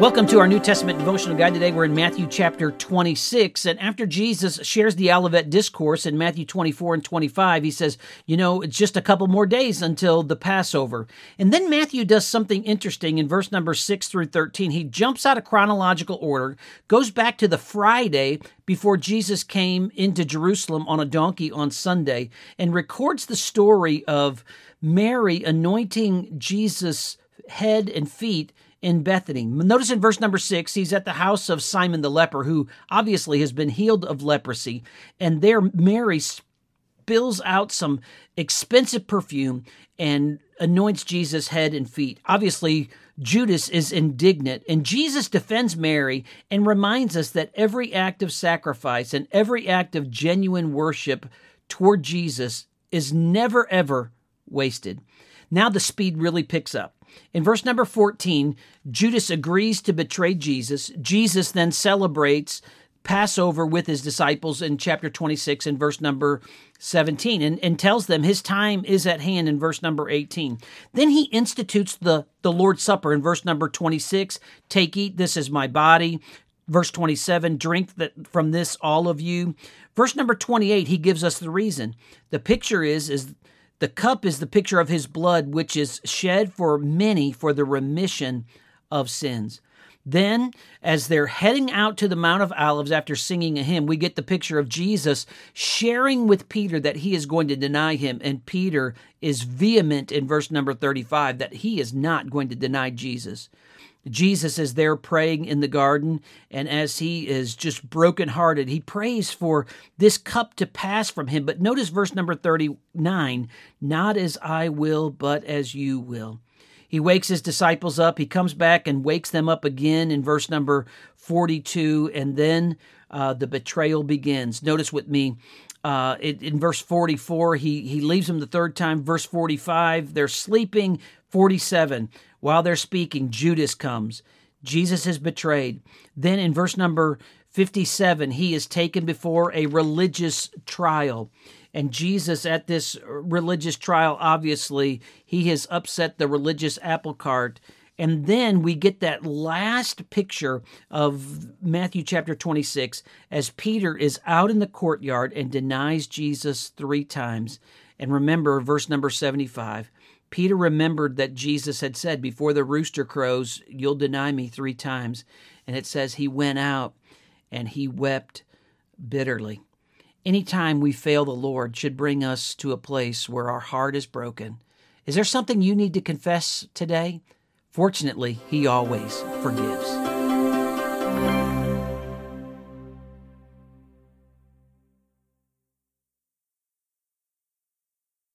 Welcome to our New Testament devotional guide. Today we're in Matthew chapter 26. And after Jesus shares the Olivet Discourse in Matthew 24 and 25, he says, You know, it's just a couple more days until the Passover. And then Matthew does something interesting in verse number 6 through 13. He jumps out of chronological order, goes back to the Friday before Jesus came into Jerusalem on a donkey on Sunday, and records the story of Mary anointing Jesus' head and feet in Bethany. Notice in verse number six, he's at the house of Simon the leper, who obviously has been healed of leprosy. And there, Mary spills out some expensive perfume and anoints Jesus' head and feet. Obviously, Judas is indignant, and Jesus defends Mary and reminds us that every act of sacrifice and every act of genuine worship toward Jesus is never, ever wasted. Now the speed really picks up. In verse number 14, Judas agrees to betray Jesus. Jesus then celebrates Passover with his disciples in chapter 26 and verse number 17 and, and tells them his time is at hand in verse number 18. Then he institutes the, the Lord's Supper in verse number 26 Take, eat, this is my body. Verse 27 Drink that, from this, all of you. Verse number 28, he gives us the reason. The picture is, is the cup is the picture of his blood, which is shed for many for the remission of sins. Then, as they're heading out to the Mount of Olives after singing a hymn, we get the picture of Jesus sharing with Peter that he is going to deny him. And Peter is vehement in verse number 35 that he is not going to deny Jesus. Jesus is there praying in the garden, and as he is just brokenhearted, he prays for this cup to pass from him. But notice verse number 39 not as I will, but as you will. He wakes his disciples up. He comes back and wakes them up again in verse number 42, and then uh, the betrayal begins. Notice with me uh, in verse 44, he, he leaves them the third time. Verse 45, they're sleeping. 47, while they're speaking, Judas comes. Jesus is betrayed. Then in verse number 57, he is taken before a religious trial. And Jesus, at this religious trial, obviously, he has upset the religious apple cart. And then we get that last picture of Matthew chapter 26 as Peter is out in the courtyard and denies Jesus three times. And remember, verse number 75 Peter remembered that Jesus had said, Before the rooster crows, you'll deny me three times. And it says he went out and he wept bitterly. Any time we fail the Lord should bring us to a place where our heart is broken. Is there something you need to confess today? Fortunately, he always forgives.